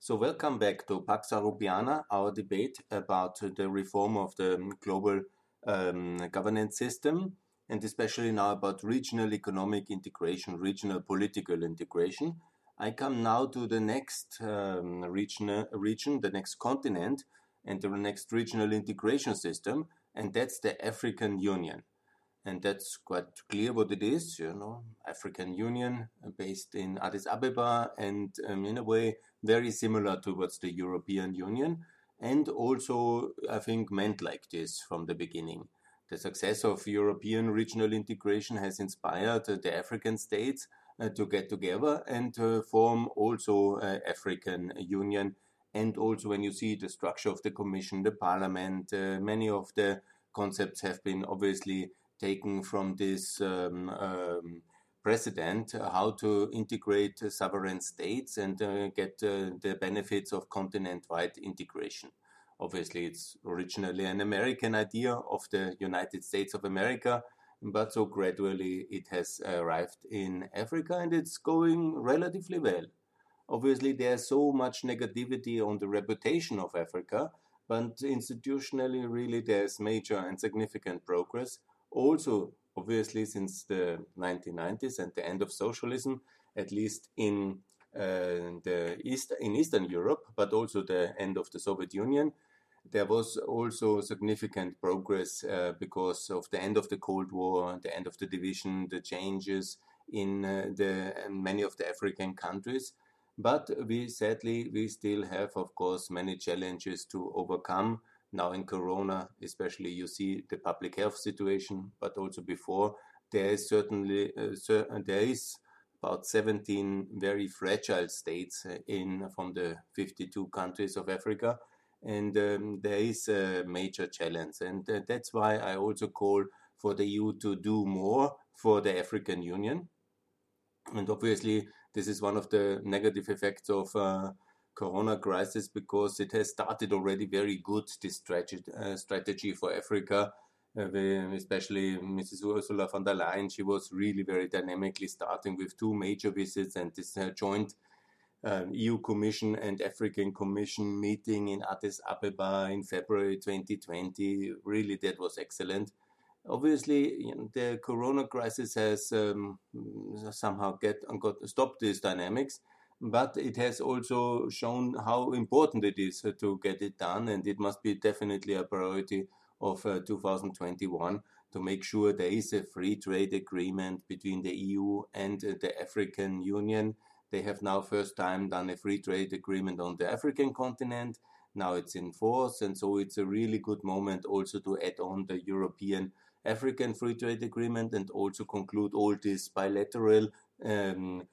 So, welcome back to Pax Rubiana, our debate about the reform of the global um, governance system, and especially now about regional economic integration, regional political integration. I come now to the next um, region, region, the next continent, and the next regional integration system, and that's the African Union and that's quite clear what it is. You know, African Union uh, based in Addis Ababa, and um, in a way very similar towards the European Union, and also I think meant like this from the beginning. The success of European regional integration has inspired the African states uh, to get together and uh, form also uh, African Union. And also, when you see the structure of the Commission, the Parliament, uh, many of the concepts have been obviously taken from this um, um, precedent uh, how to integrate uh, sovereign states and uh, get the benefits of continent-wide integration. Obviously, it's originally an American idea of the United States of America, but so gradually it has arrived in Africa and it's going relatively well. Obviously, there's so much negativity on the reputation of Africa, but institutionally, really, there's major and significant progress also obviously since the 1990s and the end of socialism, at least in uh, the East in Eastern Europe, but also the end of the Soviet Union. There was also significant progress uh, because of the end of the Cold War, the end of the division, the changes in uh, the many of the African countries. But we sadly we still have, of course, many challenges to overcome now in Corona, especially, you see the public health situation, but also before there is certainly uh, there is about 17 very fragile states uh, in from the 52 countries of Africa, and um, there is a major challenge, and uh, that's why I also call for the EU to do more for the African Union, and obviously this is one of the negative effects of uh, corona crisis because it has started already very good this strategy, uh, strategy for Africa. Uh, especially Mrs. Ursula von der Leyen, she was really very dynamically starting with two major visits and this uh, joint um, EU Commission and African Commission meeting in Addis Ababa in February 2020. Really, that was excellent. Obviously, you know, the Corona crisis has um, somehow get got stopped these dynamics but it has also shown how important it is to get it done, and it must be definitely a priority of uh, 2021 to make sure there is a free trade agreement between the EU and uh, the African Union. They have now first time done a free trade agreement on the African continent. Now it's in force, and so it's a really good moment also to add on the European African Free Trade Agreement and also conclude all these bilateral um,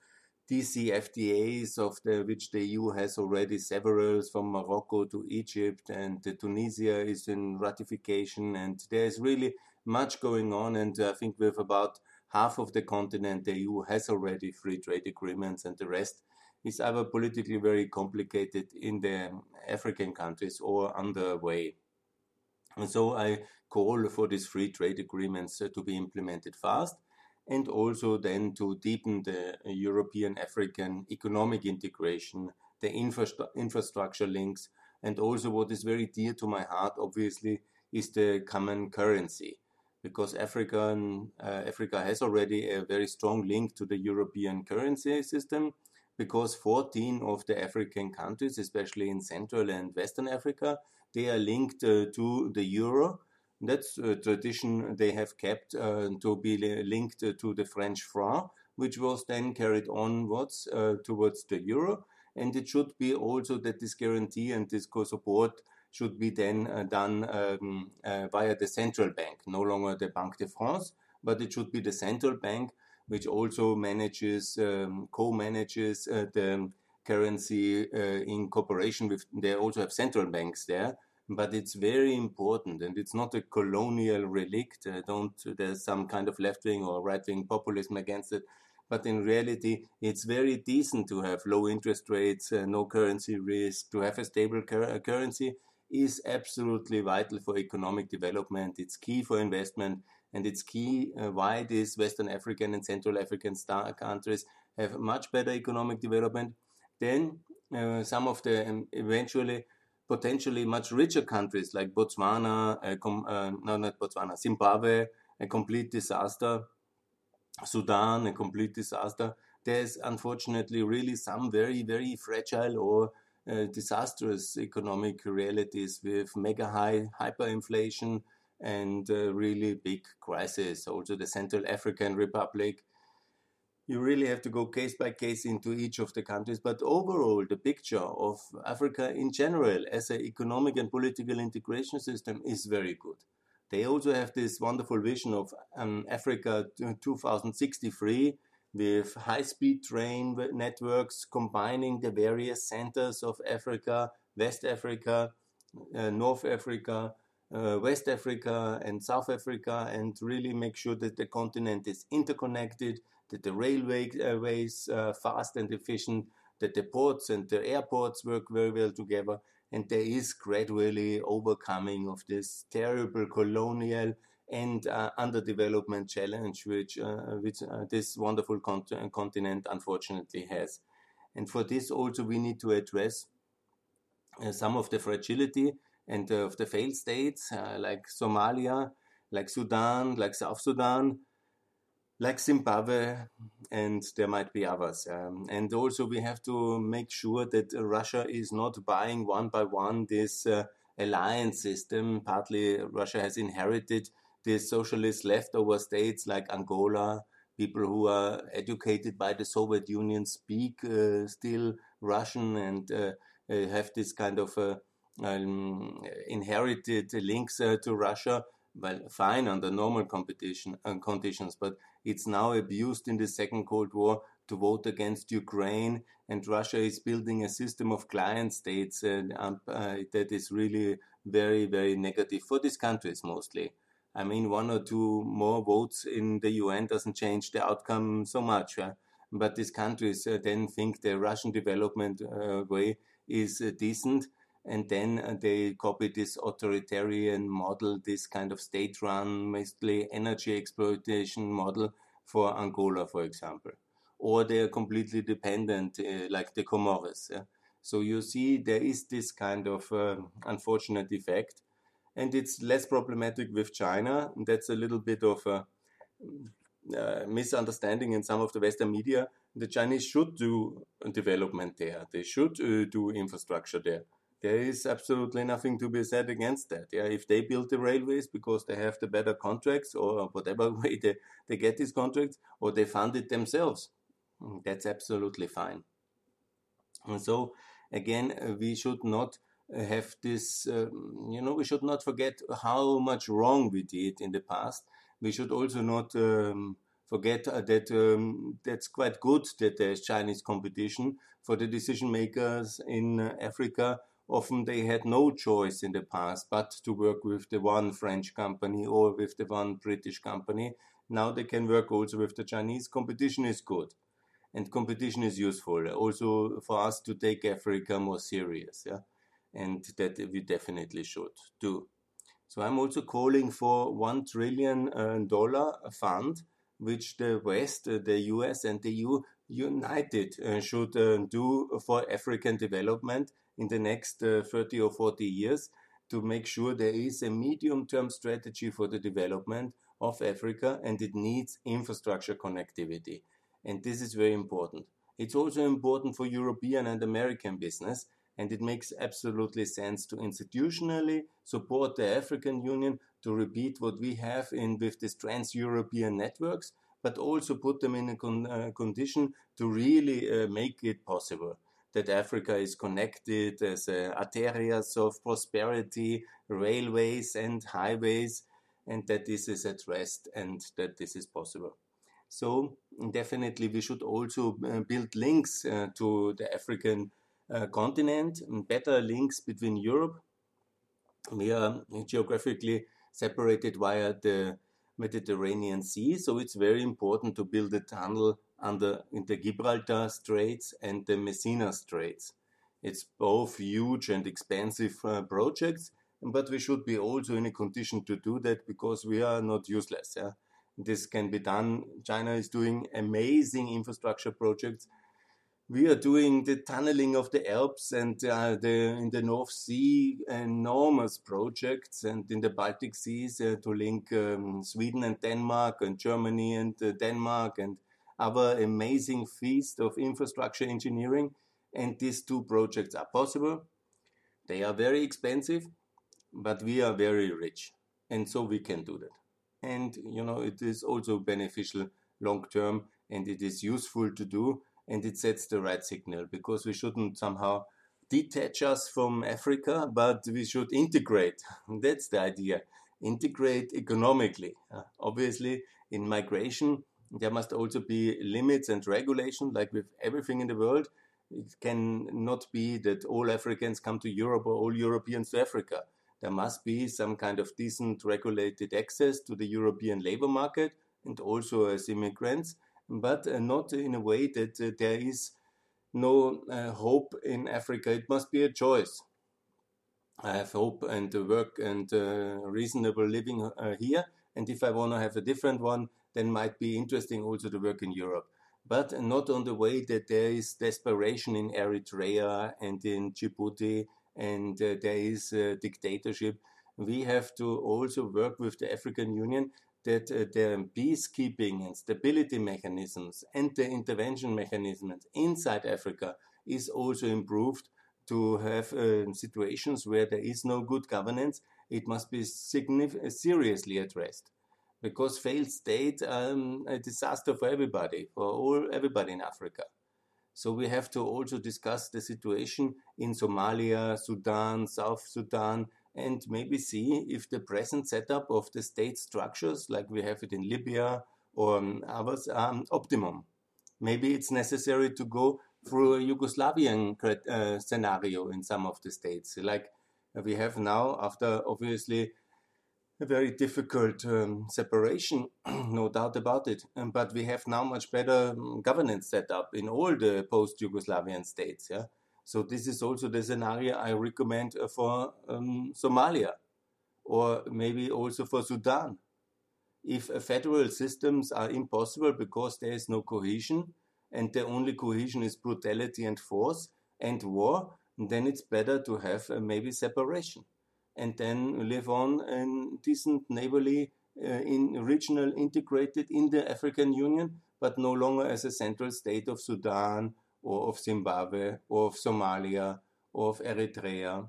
DCFTAs of the which the EU has already several from Morocco to Egypt and uh, Tunisia is in ratification and there is really much going on and I think with about half of the continent the EU has already free trade agreements and the rest is either politically very complicated in the African countries or underway. And so I call for these free trade agreements uh, to be implemented fast and also then to deepen the European African economic integration, the infra- infrastructure links, and also what is very dear to my heart, obviously, is the common currency. Because African, uh, Africa has already a very strong link to the European currency system, because 14 of the African countries, especially in Central and Western Africa, they are linked uh, to the euro that's a tradition they have kept uh, to be linked to the French franc, which was then carried onwards uh, towards the euro. And it should be also that this guarantee and this co-support should be then uh, done um, uh, via the central bank, no longer the Banque de France, but it should be the central bank, which also manages, um, co-manages uh, the currency uh, in cooperation with. They also have central banks there, but it's very important and it's not a colonial relict. Uh, don't there's some kind of left wing or right wing populism against it. But in reality, it's very decent to have low interest rates, uh, no currency risk, to have a stable cur- uh, currency is absolutely vital for economic development. It's key for investment, and it's key uh, why these Western African and Central African star countries have much better economic development than uh, some of the um, eventually potentially much richer countries like Botswana, uh, no, not Botswana, Zimbabwe, a complete disaster, Sudan, a complete disaster. There's unfortunately really some very, very fragile or uh, disastrous economic realities with mega high hyperinflation and uh, really big crisis. Also, the Central African Republic. You really have to go case by case into each of the countries, but overall, the picture of Africa in general as an economic and political integration system is very good. They also have this wonderful vision of um, Africa 2063 with high speed train networks combining the various centers of Africa, West Africa, uh, North Africa, uh, West Africa, and South Africa, and really make sure that the continent is interconnected, that the railways are uh, fast and efficient, that the ports and the airports work very well together, and there is gradually overcoming of this terrible colonial and uh, underdevelopment challenge which uh, which uh, this wonderful cont- continent unfortunately has. And for this also we need to address uh, some of the fragility and uh, of the failed states uh, like Somalia, like Sudan, like South Sudan, like Zimbabwe, and there might be others. Um, and also we have to make sure that Russia is not buying one by one this alliance system. Partly Russia has inherited the socialist leftover states like Angola, people who are educated by the Soviet Union speak uh, still Russian and uh, uh have this kind of uh, um, inherited links uh, to Russia. Well, fine under normal competition uh, conditions, but it's now abused in the Second Cold War to vote against Ukraine, and Russia is building a system of client states um, that is really very, very negative for these countries mostly. I mean, one or two more votes in the UN doesn't change the outcome so much. But these countries uh, then think the Russian development uh, way is uh, decent, and then uh, they copy this authoritarian model, this kind of state run, mostly energy exploitation model for Angola, for example. Or they are completely dependent, uh, like the Comoros. Yeah? So you see, there is this kind of um, unfortunate effect and it's less problematic with China. That's a little bit of a uh, misunderstanding in some of the Western media. The Chinese should do development there. They should uh, do infrastructure there. There is absolutely nothing to be said against that. Yeah, if they build the railways because they have the better contracts or whatever way they, they get these contracts, or they fund it themselves, mm, that's absolutely fine. And so, again, uh, we should not have this, um, you know, we should not forget how much wrong we did in the past. We should also not um, forget uh, that um, that's quite good that there's Chinese competition for the decision makers in uh, Africa. Often they had no choice in the past but to work with the one French company or with the one British company. Now they can work also with the Chinese. Competition is good and competition is useful also for us to take Africa more serious. Yeah and that we definitely should do. So I'm also calling for one trillion dollar fund, which the West, uh, the US, and the EU united uh, should do for African development in the next 30 or 40 years to make sure there is a medium term strategy for the development of Africa and it needs infrastructure connectivity. And this is very important. It's also important for European and American business and it makes absolutely sense to institutionally support the African Union to repeat what we have in with these trans-European networks, but also put them in a con uh, condition to really uh, make it possible that Africa is connected as arterias of prosperity, railways and highways, and that this is addressed and that this is possible. So definitely we should also uh, build links uh, to the African uh, continent, better links between Europe. We are geographically separated via the Mediterranean Sea, so it's very important to build a tunnel under the Gibraltar Straits and the Messina Straits. It's both huge and expensive uh, projects, but we should be also in a condition to do that because we are not useless. Yeah? This can be done. China is doing amazing infrastructure projects we are doing the tunneling of the Alps and uh, the, in the North Sea, enormous projects, and in the Baltic Seas uh, to link um, Sweden and Denmark, and Germany and uh, Denmark, and other amazing feast of infrastructure engineering. And these two projects are possible. They are very expensive, but we are very rich, and so we can do that. And you know, it is also beneficial long term, and it is useful to do and it sets the right signal because we shouldn't somehow detach us from Africa, but we should integrate. That's the idea. Integrate economically. Uh, obviously, in migration, there must also be limits and regulation, like with everything in the world. It can not be that all Africans come to Europe or all Europeans to Africa. There must be some kind of decent regulated access to the European labor market and also as immigrants but uh, not in a way that uh, there is no uh, hope in Africa. It must be a choice. I have hope and work and reasonable living here. And if I want to have a different one, then might be interesting also to work in Europe but not on the way that there is desperation in Eritrea and in Djibouti and uh, there is uh, dictatorship. We have to also work with the African Union that uh, the peacekeeping and stability mechanisms and the intervention mechanisms inside Africa is also improved to have uh, situations where there is no good governance. It must be seriously addressed because failed state um, a disaster for everybody, for all everybody in Africa. So we have to also discuss the situation in Somalia, Sudan, South Sudan, and maybe see if the present setup of the state structures, like we have it in Libya or um, others, are optimum. Maybe it's necessary to go through a Yugoslavian uh, scenario in some of the states, like we have now after obviously a very difficult um, separation, no doubt about it. Um, but we have now much better um, governance set up in all the post-Yugoslavian states. Yeah, so this is also the scenario I recommend uh, for um, Somalia or maybe also for Sudan. If uh, federal systems are impossible because there is no cohesion and the only cohesion is brutality and force and war, then it's better to have uh, maybe separation and then live on in decent neighborly uh, in regional integrated in the African Union, but no longer as a central state of Sudan or of Zimbabwe or of Somalia or of Eritrea.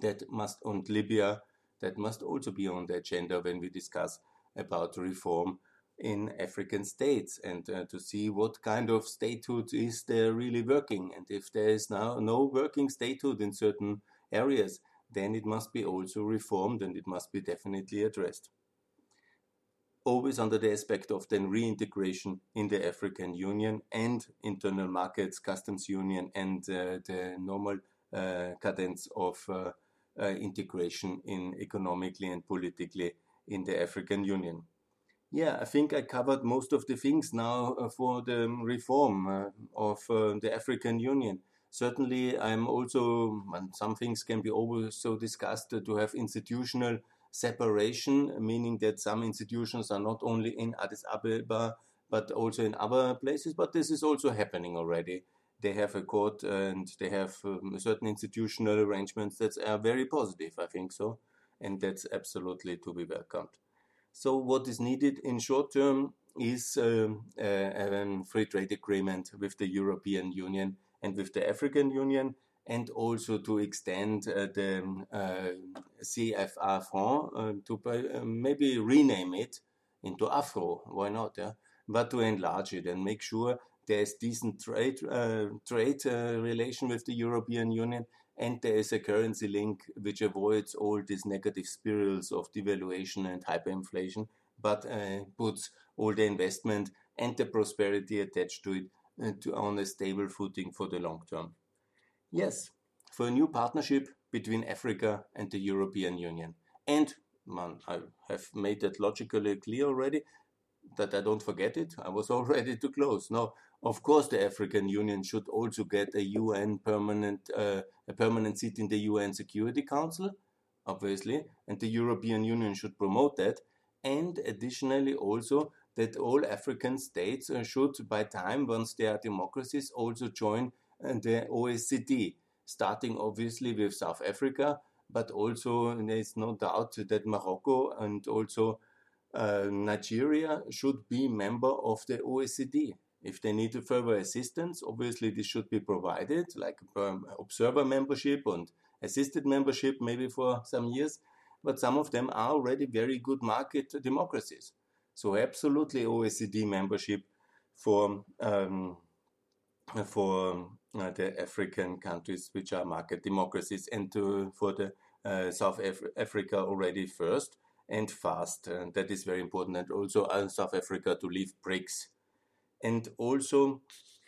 That must, and Libya, that must also be on the agenda when we discuss about reform in African states and uh, to see what kind of statehood is there really working. And if there is now no working statehood in certain areas, then it must be also reformed and it must be definitely addressed always under the aspect of then reintegration in the African Union and internal markets, customs union, and uh, the normal uh, cadence of uh, uh integration in economically and politically in the African Union. Yeah, I think I covered most of the things now uh, for the reform uh, of the African Union. Certainly, I'm also, and some things can be also discussed to have institutional separation, meaning that some institutions are not only in Addis Ababa but also in other places. But this is also happening already. They have a court and they have um, certain institutional arrangements that are very positive, I think so, and that's absolutely to be welcomed. So, what is needed in short term is um, a free trade agreement with the European Union and with the African Union and also to extend uh, the uh, CFA franc uh, to maybe rename it into Afro. Why not? Yeah? But to enlarge it and make sure there's decent trade trade relation with the European Union and there is a currency link which avoids all these negative spirals of devaluation and hyperinflation, but uh, puts all the investment and the prosperity attached to it uh, to, on a stable footing for the long term. Yes, for a new partnership between Africa and the European Union. And man, I have made that logically clear already that I don't forget it. I was all ready to close. No, of course, the African Union should also get a UN permanent uh, a permanent seat in the UN Security Council, obviously, and the European Union should promote that. And additionally, also that all African states uh, should, by time, once they are democracies, also join uh, the OECD, starting obviously with South Africa, but also there is no doubt that Morocco and also uh, Nigeria should be member of the OECD. If they need further assistance, obviously this should be provided, like um, observer membership and assisted membership, maybe for some years. But some of them are already very good market democracies. So absolutely OECD membership for um, for uh, the African countries which are market democracies and to, for the uh, South Af Africa already first and fast. And that is very important. And also uh, South Africa to leave BRICS. And also,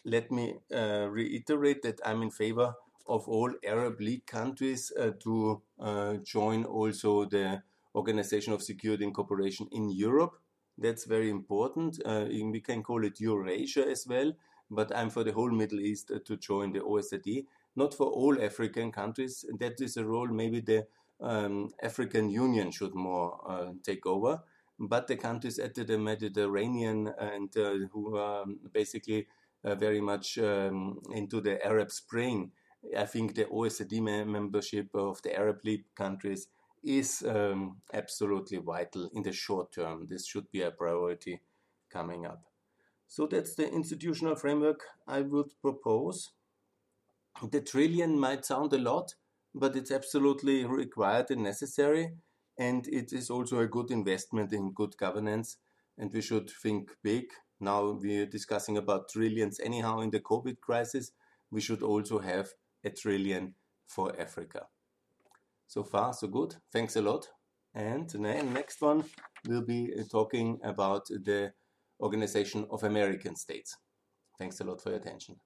let me uh, reiterate that I'm in favor of all Arab League countries uh, to uh, join also the Organization of Security and Cooperation in Europe that's very important. Uh, we can call it Eurasia as well, but I'm for the whole Middle East uh, to join the OECD, not for all African countries. That is a role maybe the um, African Union should more uh, take over. But the countries at the Mediterranean and uh, who are basically uh, very much um, into the Arab Spring, I think the OECD membership of the Arab League countries is um, absolutely vital in the short term. This should be a priority coming up. So that's the institutional framework I would propose. The trillion might sound a lot, but it's absolutely required and necessary. And it is also a good investment in good governance. And we should think big. Now we're discussing about trillions anyhow in the COVID crisis. We should also have a trillion for Africa. So far, so good. Thanks a lot. And the next one will be uh, talking about the Organization of American States. Thanks a lot for your attention.